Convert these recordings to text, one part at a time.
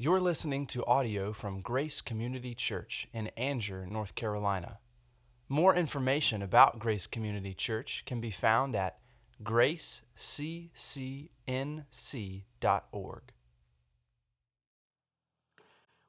You're listening to audio from Grace Community Church in Angier, North Carolina. More information about Grace Community Church can be found at graceccnc.org.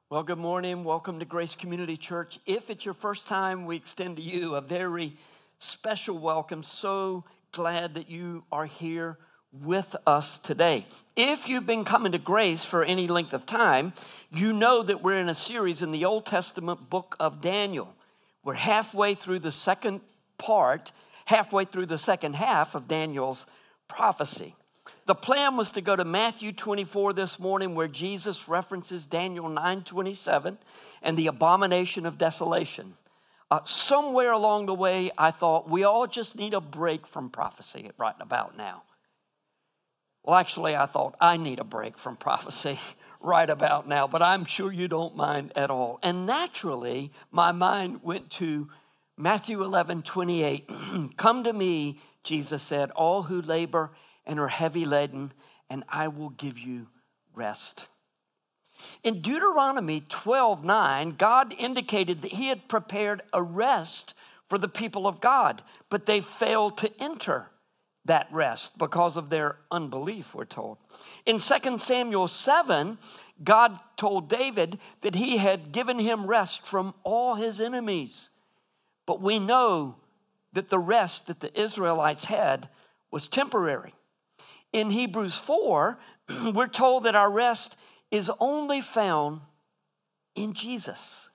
Well, good morning. Welcome to Grace Community Church. If it's your first time, we extend to you a very special welcome. So glad that you are here with us today. If you've been coming to Grace for any length of time, you know that we're in a series in the Old Testament book of Daniel. We're halfway through the second part, halfway through the second half of Daniel's prophecy. The plan was to go to Matthew 24 this morning where Jesus references Daniel 9:27 and the abomination of desolation. Uh, somewhere along the way, I thought we all just need a break from prophecy right about now. Well, actually, I thought I need a break from prophecy right about now, but I'm sure you don't mind at all. And naturally, my mind went to Matthew 11 28. Come to me, Jesus said, all who labor and are heavy laden, and I will give you rest. In Deuteronomy 12 9, God indicated that He had prepared a rest for the people of God, but they failed to enter that rest because of their unbelief, we're told. In 2 Samuel 7, God told David that he had given him rest from all his enemies. But we know that the rest that the Israelites had was temporary. In Hebrews 4, we're told that our rest is only found in Jesus.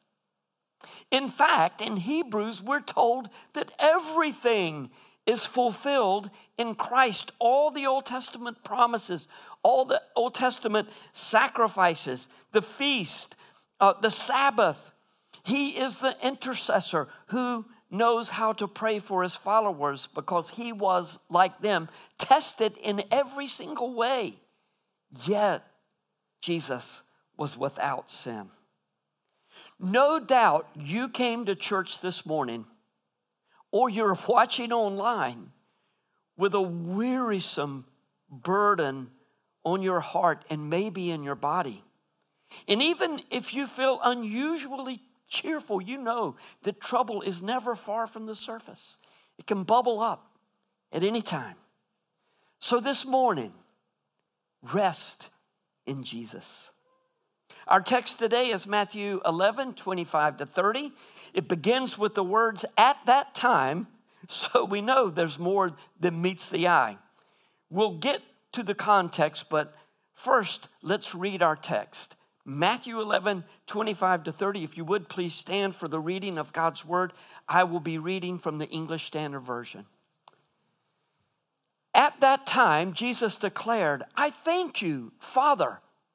In fact, in Hebrews, we're told that everything is fulfilled in Christ. All the Old Testament promises, all the Old Testament sacrifices, the feast, uh, the Sabbath. He is the intercessor who knows how to pray for his followers because he was, like them, tested in every single way. Yet, Jesus was without sin. No doubt you came to church this morning or you're watching online with a wearisome burden on your heart and maybe in your body. And even if you feel unusually cheerful, you know that trouble is never far from the surface. It can bubble up at any time. So this morning, rest in Jesus. Our text today is Matthew 11, 25 to 30. It begins with the words, at that time, so we know there's more than meets the eye. We'll get to the context, but first, let's read our text. Matthew 11, 25 to 30. If you would please stand for the reading of God's word, I will be reading from the English Standard Version. At that time, Jesus declared, I thank you, Father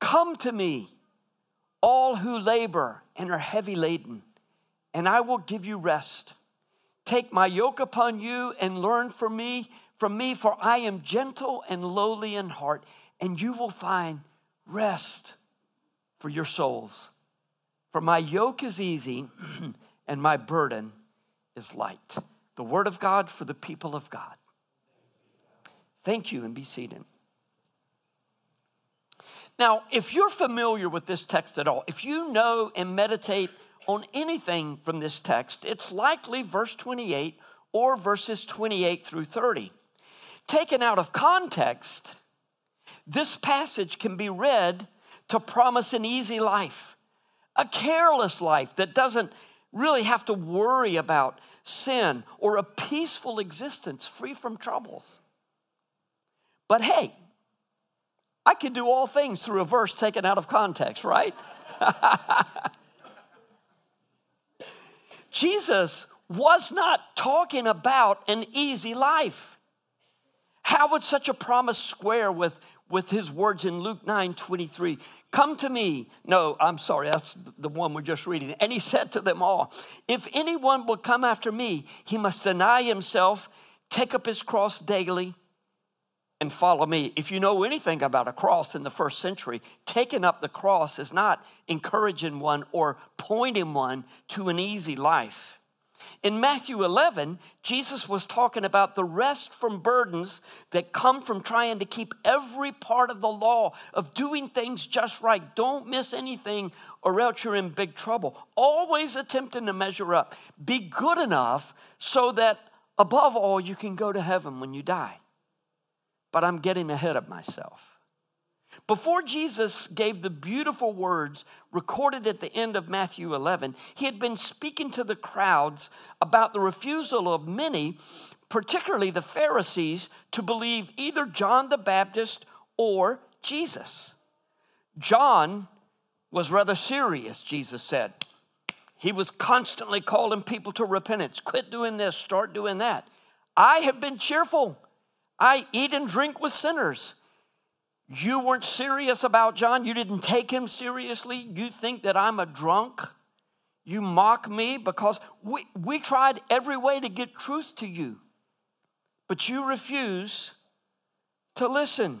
Come to me, all who labor and are heavy laden, and I will give you rest. Take my yoke upon you and learn from me, from me, for I am gentle and lowly in heart, and you will find rest for your souls. For my yoke is easy and my burden is light. The word of God for the people of God. Thank you and be seated. Now, if you're familiar with this text at all, if you know and meditate on anything from this text, it's likely verse 28 or verses 28 through 30. Taken out of context, this passage can be read to promise an easy life, a careless life that doesn't really have to worry about sin or a peaceful existence free from troubles. But hey, I can do all things through a verse taken out of context, right? Jesus was not talking about an easy life. How would such a promise square with, with his words in Luke 9 23. Come to me. No, I'm sorry, that's the one we're just reading. And he said to them all, If anyone will come after me, he must deny himself, take up his cross daily, and follow me. If you know anything about a cross in the first century, taking up the cross is not encouraging one or pointing one to an easy life. In Matthew 11, Jesus was talking about the rest from burdens that come from trying to keep every part of the law, of doing things just right. Don't miss anything, or else you're in big trouble. Always attempting to measure up. Be good enough so that above all, you can go to heaven when you die. But I'm getting ahead of myself. Before Jesus gave the beautiful words recorded at the end of Matthew 11, he had been speaking to the crowds about the refusal of many, particularly the Pharisees, to believe either John the Baptist or Jesus. John was rather serious, Jesus said. He was constantly calling people to repentance. Quit doing this, start doing that. I have been cheerful. I eat and drink with sinners. You weren't serious about John. You didn't take him seriously. You think that I'm a drunk. You mock me because we, we tried every way to get truth to you, but you refuse to listen.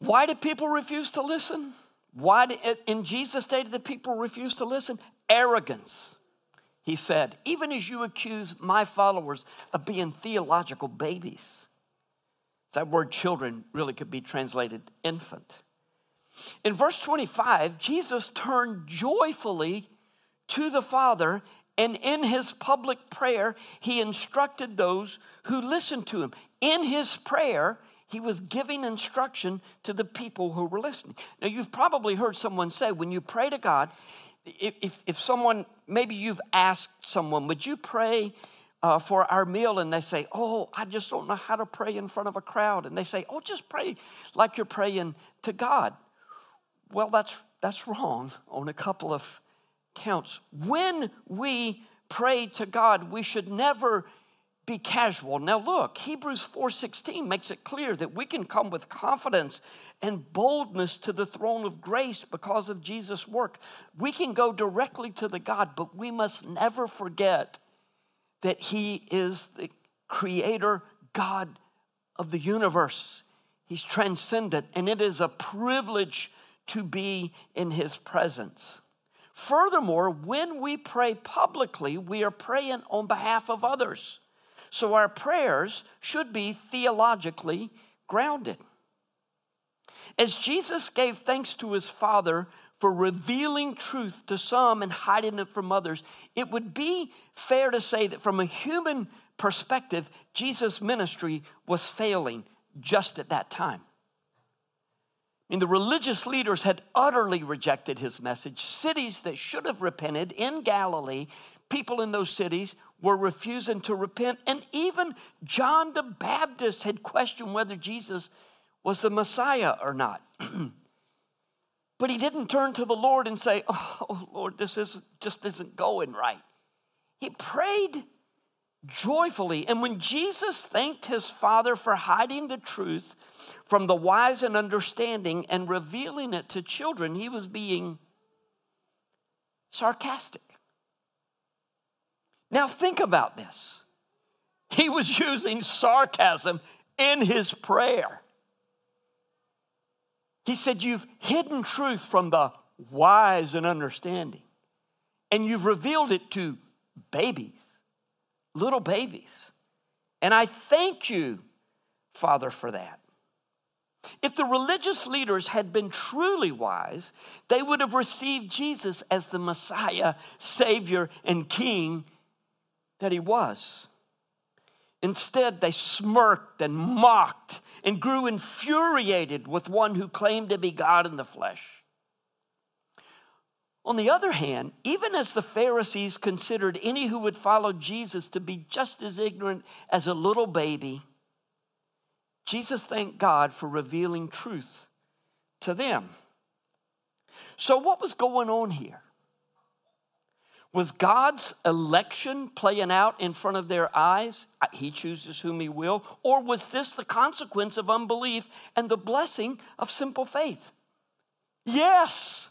Why did people refuse to listen? Why in Jesus' day did the people refuse to listen? Arrogance. He said, even as you accuse my followers of being theological babies. That word children really could be translated infant. In verse 25, Jesus turned joyfully to the Father, and in his public prayer, he instructed those who listened to him. In his prayer, he was giving instruction to the people who were listening. Now, you've probably heard someone say, when you pray to God, if, if someone, maybe you've asked someone, would you pray uh, for our meal and they say, Oh, I just don't know how to pray in front of a crowd. And they say, Oh, just pray like you're praying to God. Well, that's, that's wrong on a couple of counts. When we pray to God, we should never be casual. Now look, Hebrews 4:16 makes it clear that we can come with confidence and boldness to the throne of grace because of Jesus' work. We can go directly to the God, but we must never forget that He is the creator God of the universe. He's transcendent, and it is a privilege to be in His presence. Furthermore, when we pray publicly, we are praying on behalf of others. So our prayers should be theologically grounded. As Jesus gave thanks to his Father for revealing truth to some and hiding it from others, it would be fair to say that from a human perspective, Jesus' ministry was failing just at that time. I mean, the religious leaders had utterly rejected his message. Cities that should have repented in Galilee, people in those cities were refusing to repent. And even John the Baptist had questioned whether Jesus was the Messiah or not. But he didn't turn to the Lord and say, oh, oh, Lord, this is, just isn't going right. He prayed joyfully. And when Jesus thanked his Father for hiding the truth from the wise and understanding and revealing it to children, he was being sarcastic. Now, think about this. He was using sarcasm in his prayer. He said, You've hidden truth from the wise and understanding, and you've revealed it to babies, little babies. And I thank you, Father, for that. If the religious leaders had been truly wise, they would have received Jesus as the Messiah, Savior, and King that he was. Instead, they smirked and mocked and grew infuriated with one who claimed to be God in the flesh. On the other hand, even as the Pharisees considered any who would follow Jesus to be just as ignorant as a little baby, Jesus thanked God for revealing truth to them. So, what was going on here? Was God's election playing out in front of their eyes? He chooses whom He will. Or was this the consequence of unbelief and the blessing of simple faith? Yes,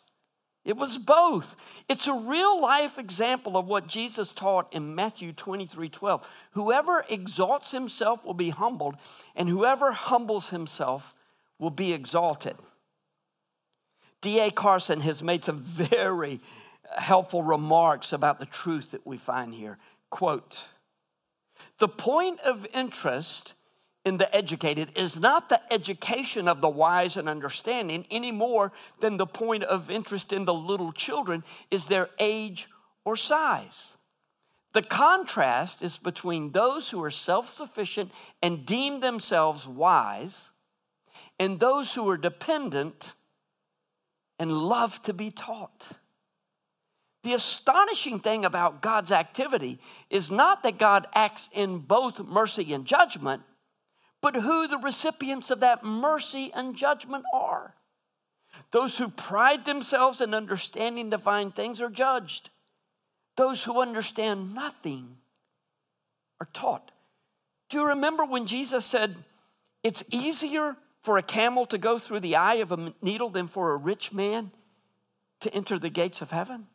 it was both. It's a real life example of what Jesus taught in Matthew 23 12. Whoever exalts himself will be humbled, and whoever humbles himself will be exalted. D.A. Carson has made some very helpful remarks about the truth that we find here. Quote The point of interest in the educated is not the education of the wise and understanding any more than the point of interest in the little children is their age or size. The contrast is between those who are self sufficient and deem themselves wise and those who are dependent and love to be taught. The astonishing thing about God's activity is not that God acts in both mercy and judgment, but who the recipients of that mercy and judgment are. Those who pride themselves in understanding divine things are judged. Those who understand nothing are taught. Do you remember when Jesus said, It's easier for a camel to go through the eye of a needle than for a rich man to enter the gates of heaven?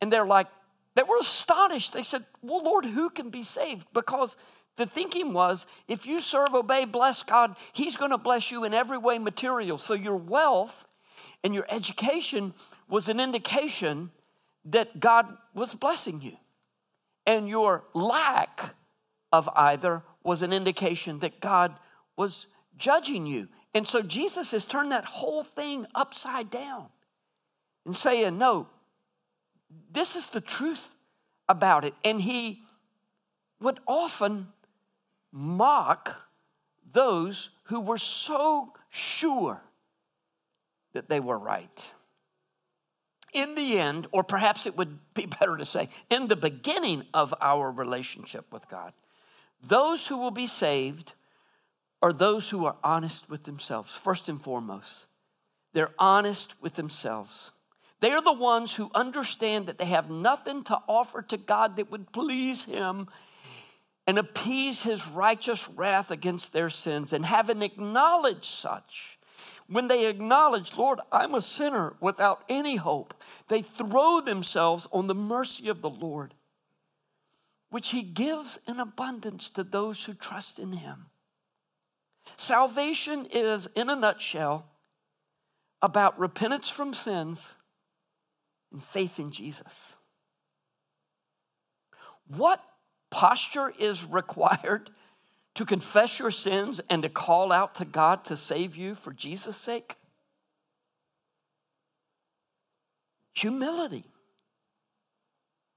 And they're like, they were astonished. They said, Well, Lord, who can be saved? Because the thinking was if you serve, obey, bless God, He's going to bless you in every way material. So your wealth and your education was an indication that God was blessing you. And your lack of either was an indication that God was judging you. And so Jesus has turned that whole thing upside down and saying, No, this is the truth about it. And he would often mock those who were so sure that they were right. In the end, or perhaps it would be better to say, in the beginning of our relationship with God, those who will be saved are those who are honest with themselves, first and foremost. They're honest with themselves. They are the ones who understand that they have nothing to offer to God that would please Him and appease His righteous wrath against their sins. And having acknowledged such, when they acknowledge, Lord, I'm a sinner without any hope, they throw themselves on the mercy of the Lord, which He gives in abundance to those who trust in Him. Salvation is, in a nutshell, about repentance from sins and faith in Jesus. What posture is required to confess your sins and to call out to God to save you for Jesus' sake? Humility.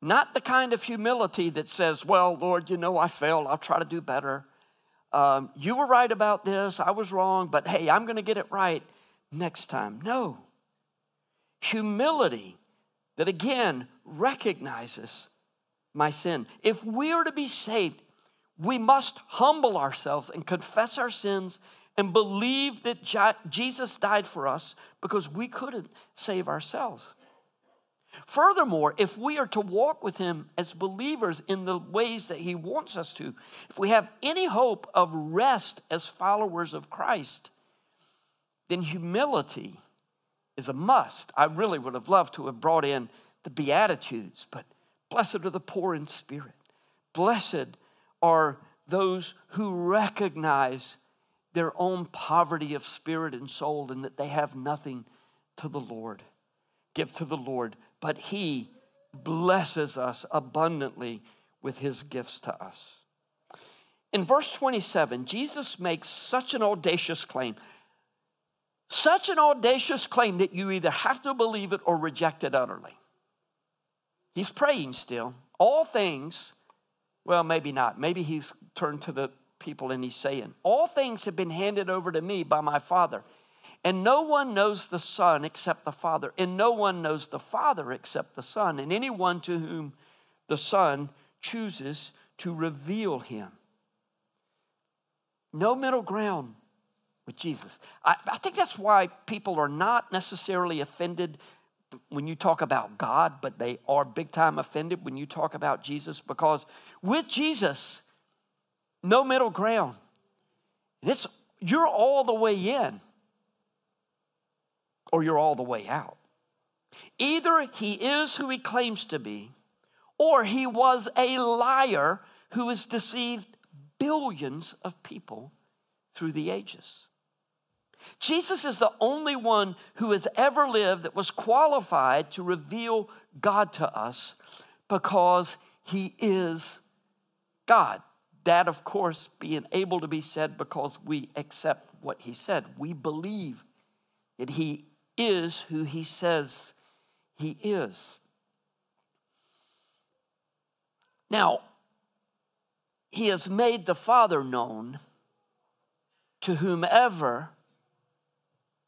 Not the kind of humility that says, Well, Lord, you know I failed, I'll try to do better. Um, you were right about this, I was wrong, but hey, I'm going to get it right next time. No. Humility that again recognizes my sin. If we are to be saved, we must humble ourselves and confess our sins and believe that Jesus died for us because we couldn't save ourselves. Furthermore, if we are to walk with Him as believers in the ways that He wants us to, if we have any hope of rest as followers of Christ, then humility is a must. I really would have loved to have brought in the Beatitudes, but blessed are the poor in spirit. Blessed are those who recognize their own poverty of spirit and soul and that they have nothing to the Lord. Give to the Lord, but He blesses us abundantly with His gifts to us. In verse 27, Jesus makes such an audacious claim. Such an audacious claim that you either have to believe it or reject it utterly. He's praying still. All things, well, maybe not. Maybe he's turned to the people and he's saying, All things have been handed over to me by my Father. And no one knows the Son except the Father, and no one knows the Father except the Son, and anyone to whom the Son chooses to reveal him. No middle ground with Jesus. I, I think that's why people are not necessarily offended when you talk about God, but they are big time offended when you talk about Jesus because with Jesus, no middle ground. It's you're all the way in or you're all the way out. Either he is who he claims to be, or he was a liar who has deceived billions of people through the ages. Jesus is the only one who has ever lived that was qualified to reveal God to us because he is God. That, of course, being able to be said because we accept what he said. We believe that he is who he says he is. Now, he has made the Father known to whomever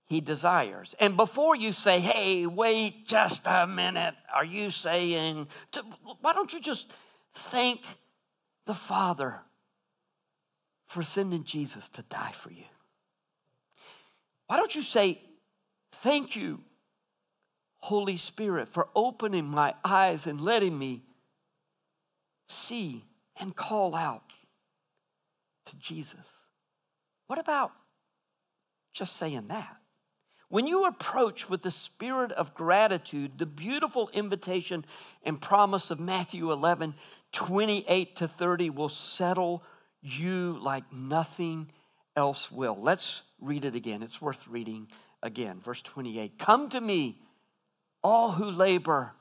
he desires. And before you say, hey, wait just a minute, are you saying, why don't you just thank the Father for sending Jesus to die for you? Why don't you say, thank you, Holy Spirit, for opening my eyes and letting me see and call out to Jesus? What about just saying that? When you approach with the spirit of gratitude, the beautiful invitation and promise of Matthew 11, 28 to 30 will settle you like nothing else will. Let's read it again. It's worth reading again. Verse 28 Come to me, all who labor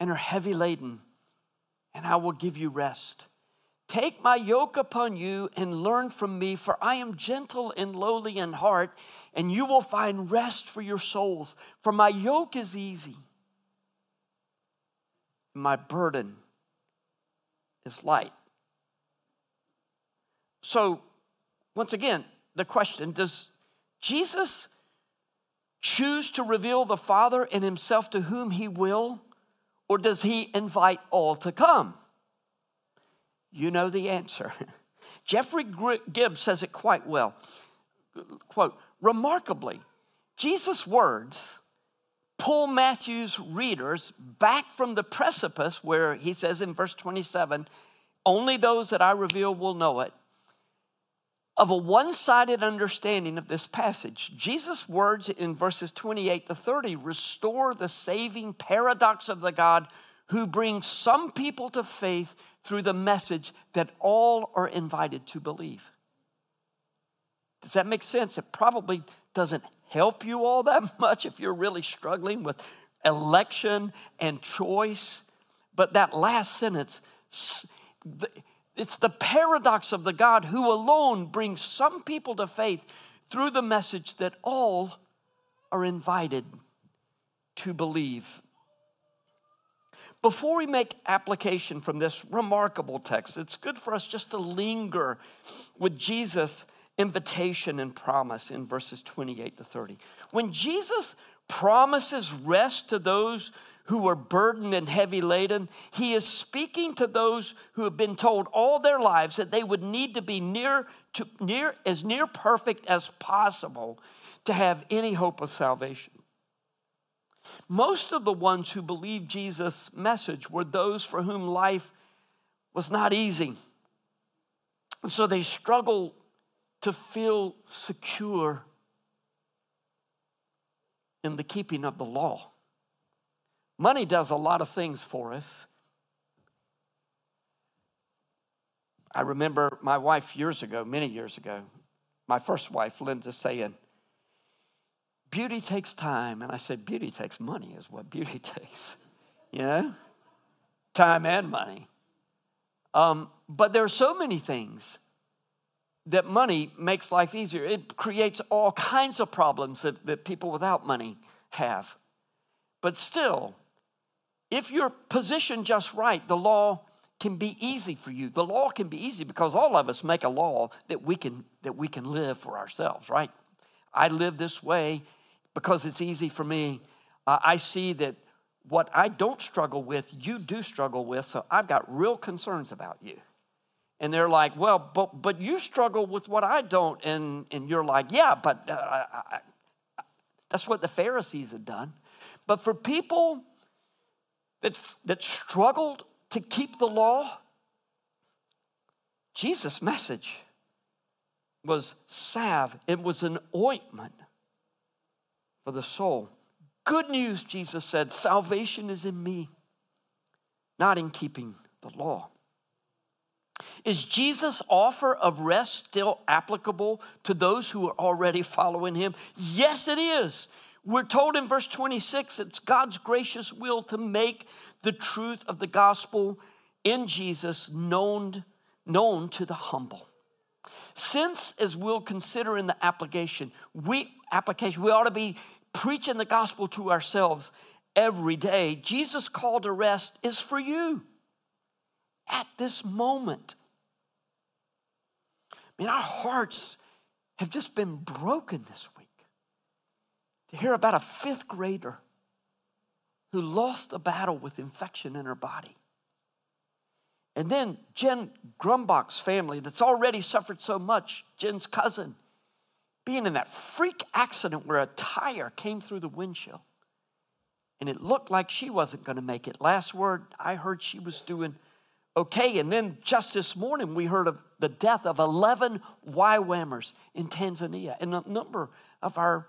and are heavy laden, and I will give you rest. Take my yoke upon you and learn from me, for I am gentle and lowly in heart, and you will find rest for your souls. For my yoke is easy, my burden is light. So, once again, the question does Jesus choose to reveal the Father and Himself to whom He will, or does He invite all to come? You know the answer. Jeffrey Gibbs says it quite well. Quote, remarkably, Jesus' words pull Matthew's readers back from the precipice where he says in verse 27 only those that I reveal will know it of a one sided understanding of this passage. Jesus' words in verses 28 to 30 restore the saving paradox of the God who brings some people to faith through the message that all are invited to believe. Does that make sense? It probably doesn't help you all that much if you're really struggling with election and choice. But that last sentence, it's the paradox of the God who alone brings some people to faith through the message that all are invited to believe. Before we make application from this remarkable text, it's good for us just to linger with Jesus' invitation and promise in verses 28 to 30. When Jesus promises rest to those who are burdened and heavy laden, he is speaking to those who have been told all their lives that they would need to be near to near as near perfect as possible to have any hope of salvation. Most of the ones who believed Jesus' message were those for whom life was not easy. And so they struggle to feel secure in the keeping of the law. Money does a lot of things for us. I remember my wife years ago, many years ago, my first wife, Linda, saying, Beauty takes time. And I said, Beauty takes money, is what beauty takes. You know? Time and money. Um, but there are so many things that money makes life easier. It creates all kinds of problems that, that people without money have. But still, if you're positioned just right, the law can be easy for you. The law can be easy because all of us make a law that we can that we can live for ourselves, right? I live this way because it's easy for me. Uh, I see that what I don't struggle with, you do struggle with, so I've got real concerns about you. And they're like, well, but, but you struggle with what I don't. And, and you're like, yeah, but uh, I, That's what the Pharisees had done. But for people that, that struggled to keep the law, Jesus' message was salve, it was an ointment for the soul. Good news, Jesus said, salvation is in me, not in keeping the law. Is Jesus' offer of rest still applicable to those who are already following him? Yes, it is. We're told in verse 26 it's God's gracious will to make the truth of the gospel in Jesus known, known to the humble. Since, as we'll consider in the application, we application, we ought to be preaching the gospel to ourselves every day. Jesus' call to rest is for you at this moment. I mean, our hearts have just been broken this week to hear about a fifth grader who lost a battle with infection in her body. And then Jen Grumbach's family, that's already suffered so much, Jen's cousin, being in that freak accident where a tire came through the windshield. And it looked like she wasn't going to make it. Last word, I heard she was doing okay. And then just this morning, we heard of the death of 11 YWAMers in Tanzania. And a number of our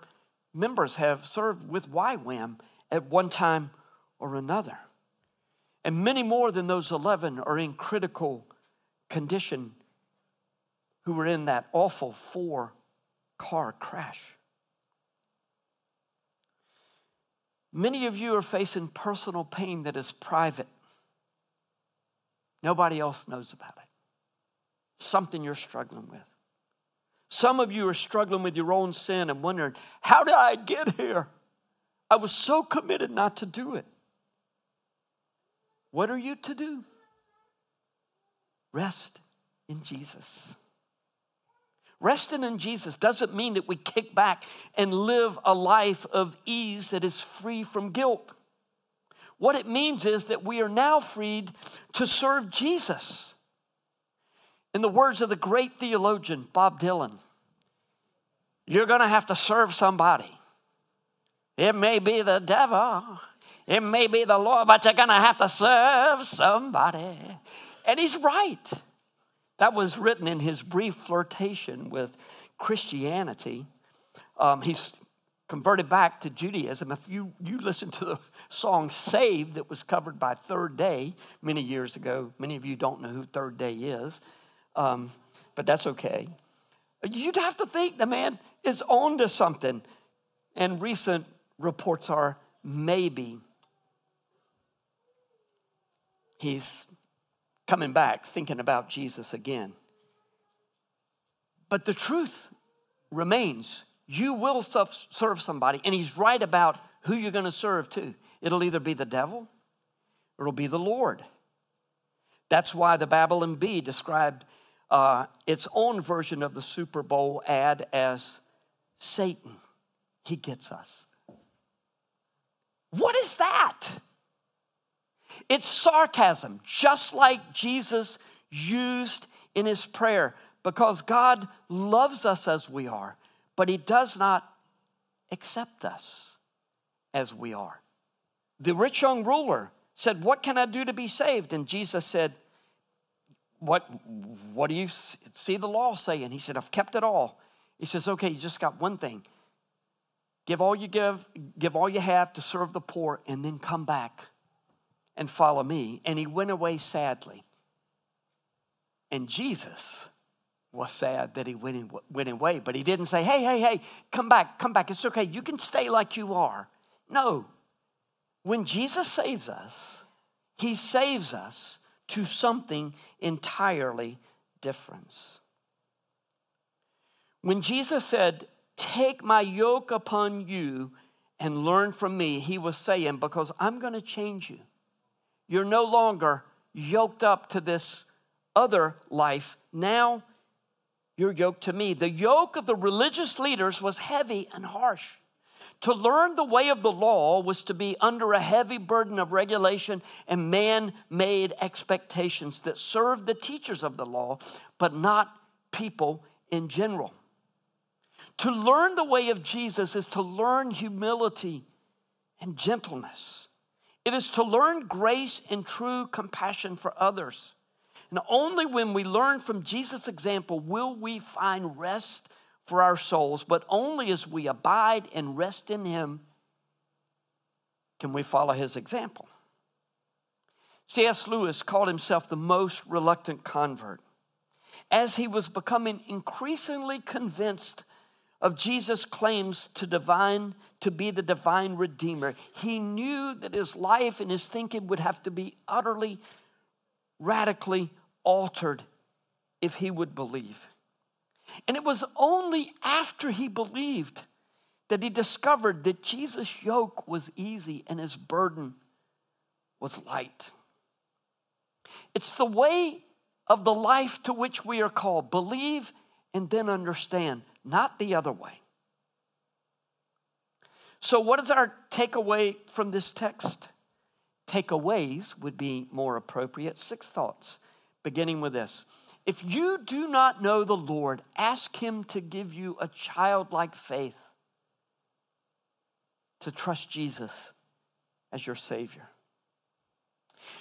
members have served with YWAM at one time or another. And many more than those 11 are in critical condition who were in that awful four car crash. Many of you are facing personal pain that is private. Nobody else knows about it. Something you're struggling with. Some of you are struggling with your own sin and wondering, how did I get here? I was so committed not to do it. What are you to do? Rest in Jesus. Resting in Jesus doesn't mean that we kick back and live a life of ease that is free from guilt. What it means is that we are now freed to serve Jesus. In the words of the great theologian Bob Dylan, you're going to have to serve somebody. It may be the devil, it may be the Lord, but you're going to have to serve somebody. And he's right. That was written in his brief flirtation with Christianity. Um, he's converted back to Judaism. If you, you listen to the song Saved that was covered by Third Day many years ago, many of you don't know who Third Day is, um, but that's okay. You'd have to think the man is on to something. And recent reports are maybe he's coming back thinking about Jesus again. But the truth remains you will serve somebody, and he's right about who you're going to serve to. It'll either be the devil or it'll be the Lord. That's why the Babylon Bee described uh, its own version of the Super Bowl ad as Satan. He gets us. What is that? It's sarcasm, just like Jesus used in his prayer, because God loves us as we are, but he does not accept us as we are. The rich young ruler said, What can I do to be saved? And Jesus said, what, what do you see the law saying? He said, I've kept it all. He says, okay, you just got one thing. Give all you give, give all you have to serve the poor, and then come back and follow me. And he went away sadly. And Jesus was sad that he went, in, went away, but he didn't say, hey, hey, hey, come back, come back. It's okay. You can stay like you are. No. When Jesus saves us, he saves us to something entirely different. When Jesus said, Take my yoke upon you and learn from me, he was saying, Because I'm going to change you. You're no longer yoked up to this other life. Now you're yoked to me. The yoke of the religious leaders was heavy and harsh. To learn the way of the law was to be under a heavy burden of regulation and man made expectations that served the teachers of the law, but not people in general. To learn the way of Jesus is to learn humility and gentleness. It is to learn grace and true compassion for others. And only when we learn from Jesus' example will we find rest for our souls, but only as we abide and rest in Him can we follow His example. C.S. Lewis called himself the most reluctant convert. As he was becoming increasingly convinced of Jesus' claims to divine to be the divine redeemer, he knew that his life and his thinking would have to be utterly radically altered if he would believe. And it was only after he believed that he discovered that Jesus' yoke was easy and his burden was light. It's the way of the life to which we are called. Believe and then understand, not the other way. So, what is our takeaway from this text? Takeaways would be more appropriate. Six thoughts, beginning with this. If you do not know the Lord, ask Him to give you a childlike faith to trust Jesus as your Savior.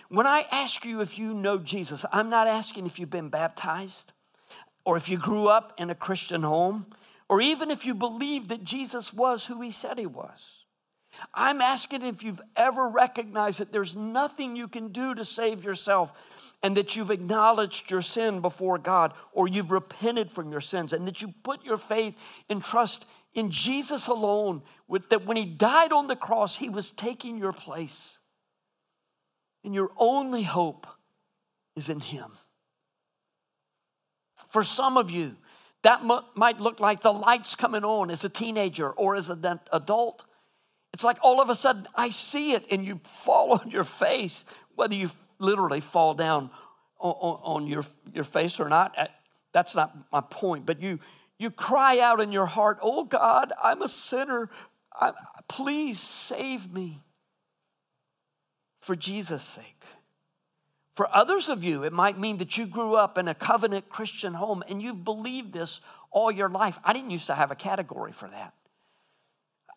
When I ask you if you know Jesus, I'm not asking if you've been baptized or if you grew up in a Christian home or even if you believe that Jesus was who he said he was. I'm asking if you've ever recognized that there's nothing you can do to save yourself and that you've acknowledged your sin before God or you've repented from your sins and that you put your faith and trust in Jesus alone, with, that when he died on the cross, he was taking your place. And your only hope is in him. For some of you, that might look like the lights coming on as a teenager or as an adult. It's like all of a sudden I see it and you fall on your face, whether you literally fall down on, on your, your face or not. That's not my point. But you, you cry out in your heart, Oh God, I'm a sinner. I'm, please save me for Jesus' sake. For others of you, it might mean that you grew up in a covenant Christian home and you've believed this all your life. I didn't used to have a category for that.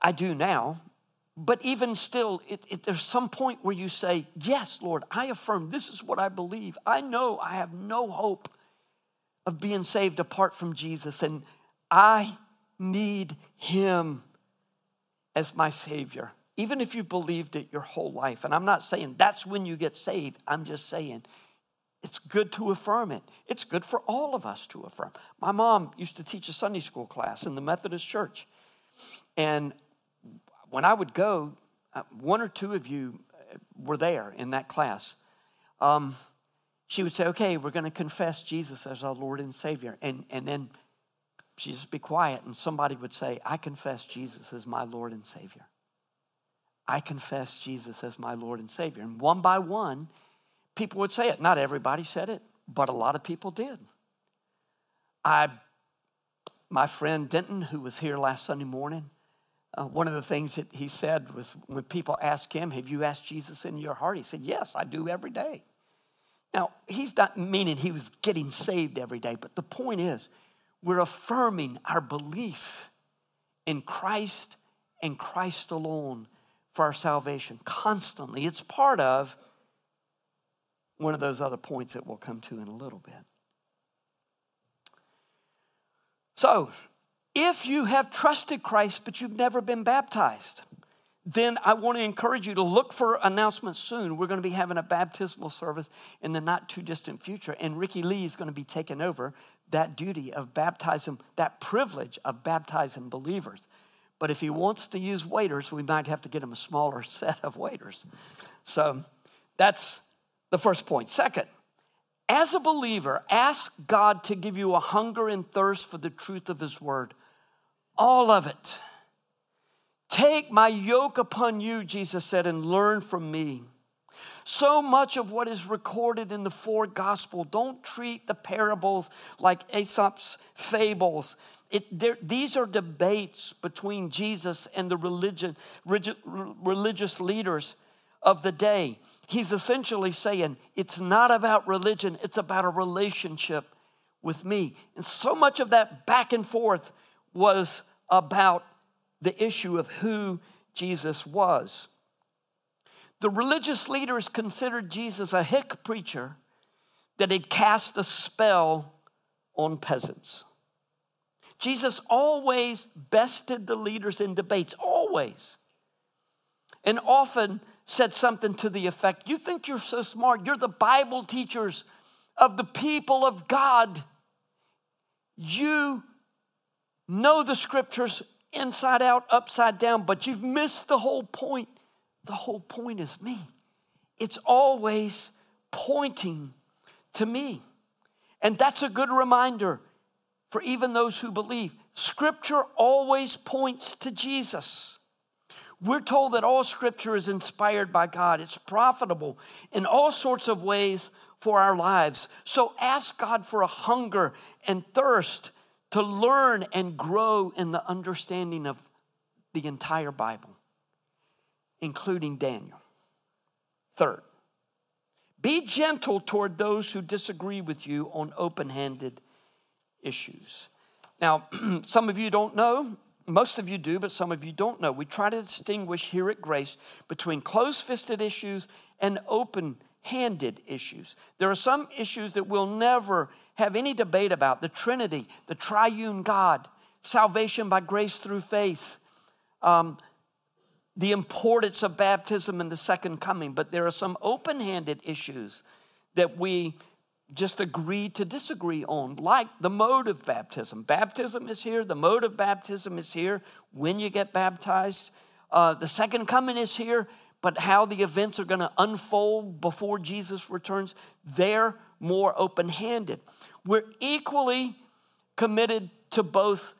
I do now. But even still, it, it, there's some point where you say, Yes, Lord, I affirm this is what I believe. I know I have no hope of being saved apart from Jesus, and I need Him as my Savior even if you believed it your whole life. And I'm not saying that's when you get saved, I'm just saying it's good to affirm it. It's good for all of us to affirm. My mom used to teach a Sunday school class in the Methodist church. And when I would go, uh, one or two of you uh, were there in that class. Um, she would say, Okay, we're going to confess Jesus as our Lord and Savior. And, and then she'd just be quiet, and somebody would say, I confess Jesus as my Lord and Savior. I confess Jesus as my Lord and Savior. And one by one, people would say it. Not everybody said it, but a lot of people did. I, my friend Denton, who was here last Sunday morning, uh, one of the things that he said was when people ask him, Have you asked Jesus in your heart? He said, Yes, I do every day. Now, he's not meaning he was getting saved every day, but the point is, we're affirming our belief in Christ and Christ alone for our salvation constantly. It's part of one of those other points that we'll come to in a little bit. So, if you have trusted Christ but you've never been baptized, then I want to encourage you to look for announcements soon. We're going to be having a baptismal service in the not too distant future, and Ricky Lee is going to be taking over that duty of baptizing, that privilege of baptizing believers. But if he wants to use waiters, we might have to get him a smaller set of waiters. So that's the first point. Second, as a believer, ask God to give you a hunger and thirst for the truth of his word. All of it. Take my yoke upon you, Jesus said, and learn from me. So much of what is recorded in the four gospel, don't treat the parables like Aesop's fables. It, these are debates between Jesus and the religion, religious leaders of the day. He's essentially saying it's not about religion, it's about a relationship with me. And so much of that back and forth was about the issue of who Jesus was. The religious leaders considered Jesus a hick preacher that had cast a spell on peasants. Jesus always bested the leaders in debates, always. And often said something to the effect You think you're so smart, you're the Bible teachers of the people of God. You know the scriptures inside out, upside down, but you've missed the whole point. The whole point is me. It's always pointing to me. And that's a good reminder for even those who believe. Scripture always points to Jesus. We're told that all scripture is inspired by God, it's profitable in all sorts of ways for our lives. So ask God for a hunger and thirst to learn and grow in the understanding of the entire Bible, including Daniel. Third, be gentle toward those who disagree with you on open handed issues. Now, some of you don't know, most of you do, but some of you don't know. We try to distinguish here at Grace between closed fisted issues and open handed issues. There are some issues that we'll never have any debate about the Trinity, the triune God, salvation by grace through faith, um, the importance of baptism and the second coming. But there are some open handed issues that we just agree to disagree on, like the mode of baptism. Baptism is here, the mode of baptism is here when you get baptized. Uh, the second coming is here, but how the events are going to unfold before Jesus returns, they're more open handed. We're equally committed to both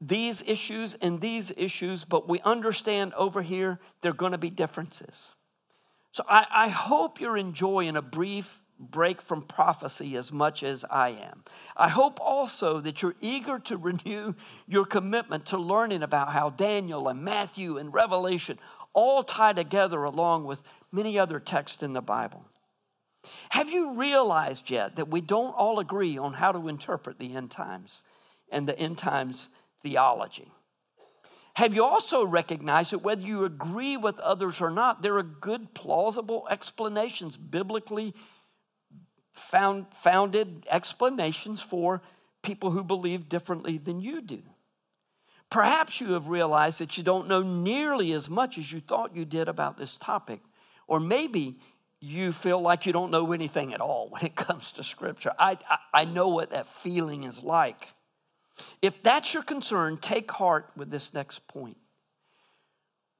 these issues and these issues, but we understand over here there are going to be differences. So I, I, hope you're enjoying a brief break from prophecy as much as I am. I hope also that you're eager to renew your commitment to learning about how Daniel and Matthew and Revelation all tie together along with many other texts in the Bible. Have you realized yet that we don't all agree on how to interpret the end times and the end times theology? Have you also recognized that whether you agree with others or not, there are good, plausible explanations, biblically found, founded explanations for people who believe differently than you do? Perhaps you have realized that you don't know nearly as much as you thought you did about this topic. Or maybe you feel like you don't know anything at all when it comes to Scripture. I, I, I know what that feeling is like. If that's your concern, take heart with this next point.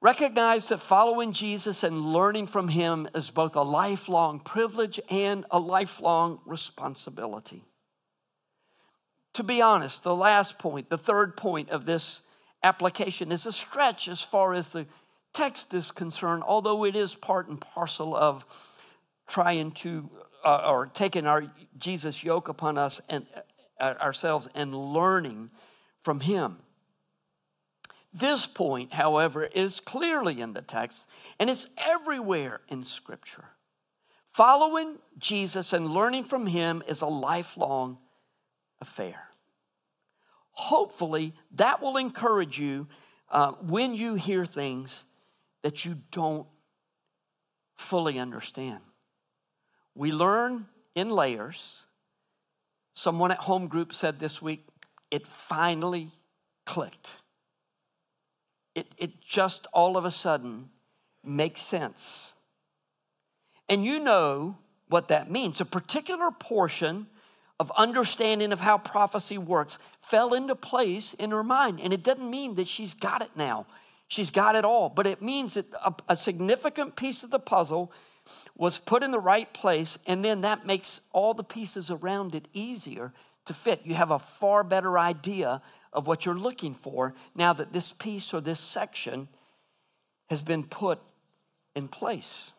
Recognize that following Jesus and learning from him is both a lifelong privilege and a lifelong responsibility to be honest, the last point, the third point of this application is a stretch as far as the text is concerned, although it is part and parcel of trying to, uh, or taking our Jesus yoke upon us and ourselves and learning from him. This point, however, is clearly in the text and it's everywhere in Scripture. Following Jesus and learning from him is a lifelong affair hopefully that will encourage you uh, when you hear things that you don't fully understand. We learn in layers. Someone at home group said this week, it finally clicked. It, it just all of a sudden makes sense. And you know what that means. A particular portion of understanding of how prophecy works fell into place in her mind. And it doesn't mean that she's got it now, she's got it all, but it means that a, a significant piece of the puzzle was put in the right place, and then that makes all the pieces around it easier to fit. You have a far better idea of what you're looking for now that this piece or this section has been put in place.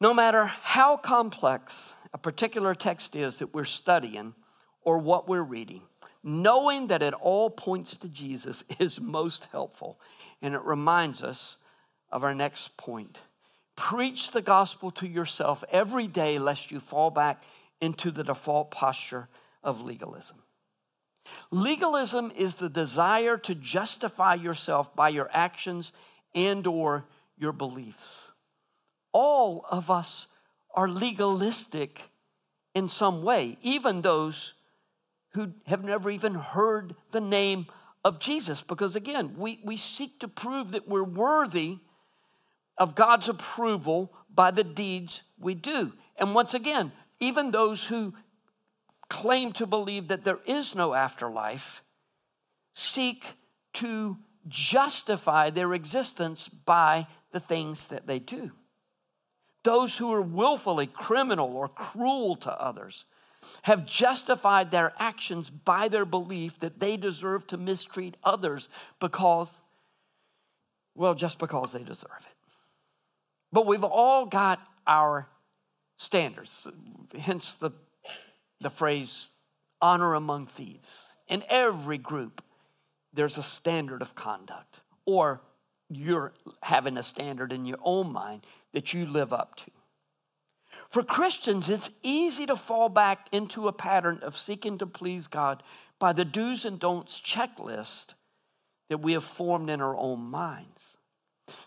No matter how complex a particular text is that we're studying or what we're reading, knowing that it all points to Jesus is most helpful. And it reminds us of our next point. Preach the gospel to yourself every day lest you fall back into the default posture of legalism. Legalism is the desire to justify yourself by your actions and or your beliefs. All of us are legalistic in some way, even those who have never even heard the name of Jesus. Because again, we, we seek to prove that we're worthy of God's approval by the deeds we do. And once again, even those who claim to believe that there is no afterlife seek to justify their existence by the things that they do. Those who are willfully criminal or cruel to others have justified their actions by their belief that they deserve to mistreat others because, well, just because they deserve it. But we've all got our standards, hence the, the phrase honor among thieves. In every group, there's a standard of conduct, or you're having a standard in your own mind that you live up to. For Christians, it's easy to fall back into a pattern of seeking to please God by the do's and don'ts checklist that we have formed in our own minds.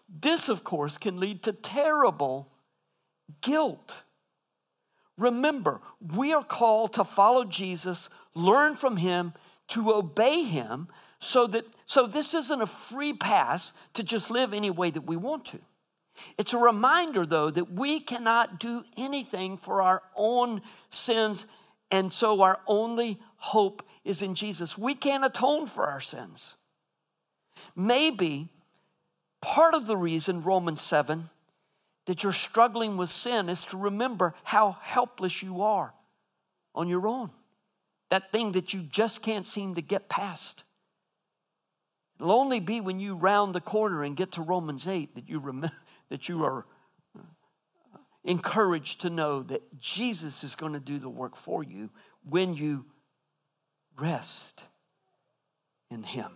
This, of course, can lead to terrible guilt. Remember, we are called to follow Jesus, learn from him, to obey him, so that so this isn't a free pass to just live any way that we want to. It's a reminder, though, that we cannot do anything for our own sins, and so our only hope is in Jesus. We can't atone for our sins. Maybe part of the reason, Romans 7, that you're struggling with sin is to remember how helpless you are on your own. That thing that you just can't seem to get past. It'll only be when you round the corner and get to Romans 8 that you remember that you are uh, encouraged to know that Jesus is going to do the work for you when you rest in Him.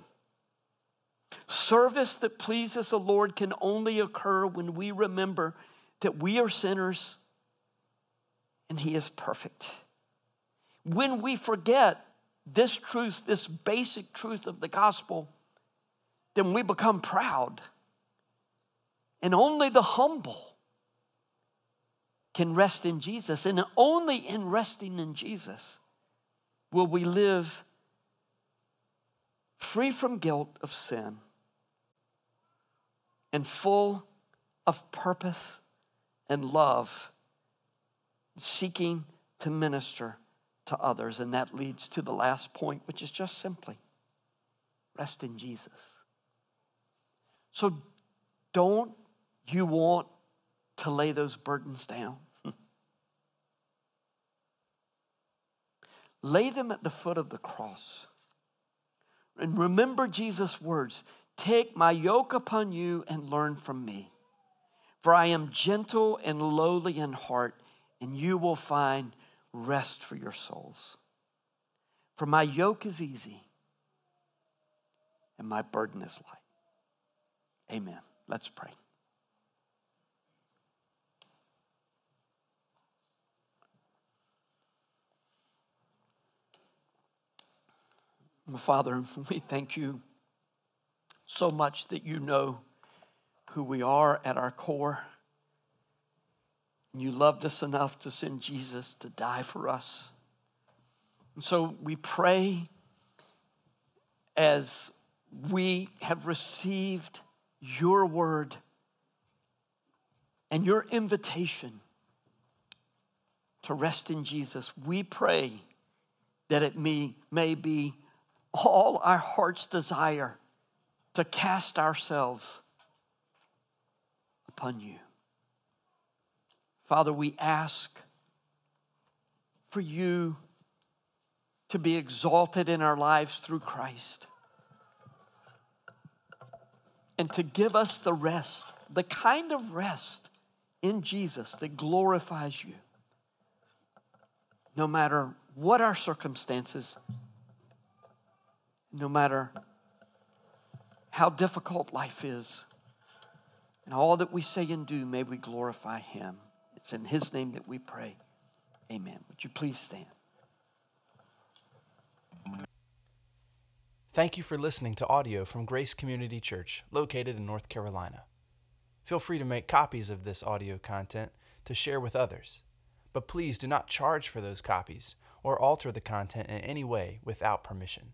Service that pleases the Lord can only occur when we remember that we are sinners and He is perfect. When we forget this truth, this basic truth of the gospel, then we become proud and only the humble can rest in Jesus. And only in resting in Jesus will we live free from guilt of sin and full of purpose and love, seeking to minister to others. And that leads to the last point, which is just simply rest in Jesus. So don't you want to lay those burdens down? lay them at the foot of the cross. And remember Jesus' words Take my yoke upon you and learn from me. For I am gentle and lowly in heart, and you will find rest for your souls. For my yoke is easy, and my burden is light. Amen. Let's pray. Father, we thank you so much that you know who we are at our core. You loved us enough to send Jesus to die for us. And so we pray as we have received your word and your invitation to rest in Jesus, we pray that it may, may be all our heart's desire to cast ourselves upon you. Father, we ask for you to be exalted in our lives through Christ and to give us the rest, the kind of rest in Jesus that glorifies you. No matter what our circumstances, no matter how difficult life is. And all that we say and do, may we glorify him. It's in his name that we pray. Amen. Would you please stand? Thank you for listening to audio from Grace Community Church, located in North Carolina. Feel free to make copies of this audio content to share with others, but please do not charge for those copies or alter the content in any way without permission.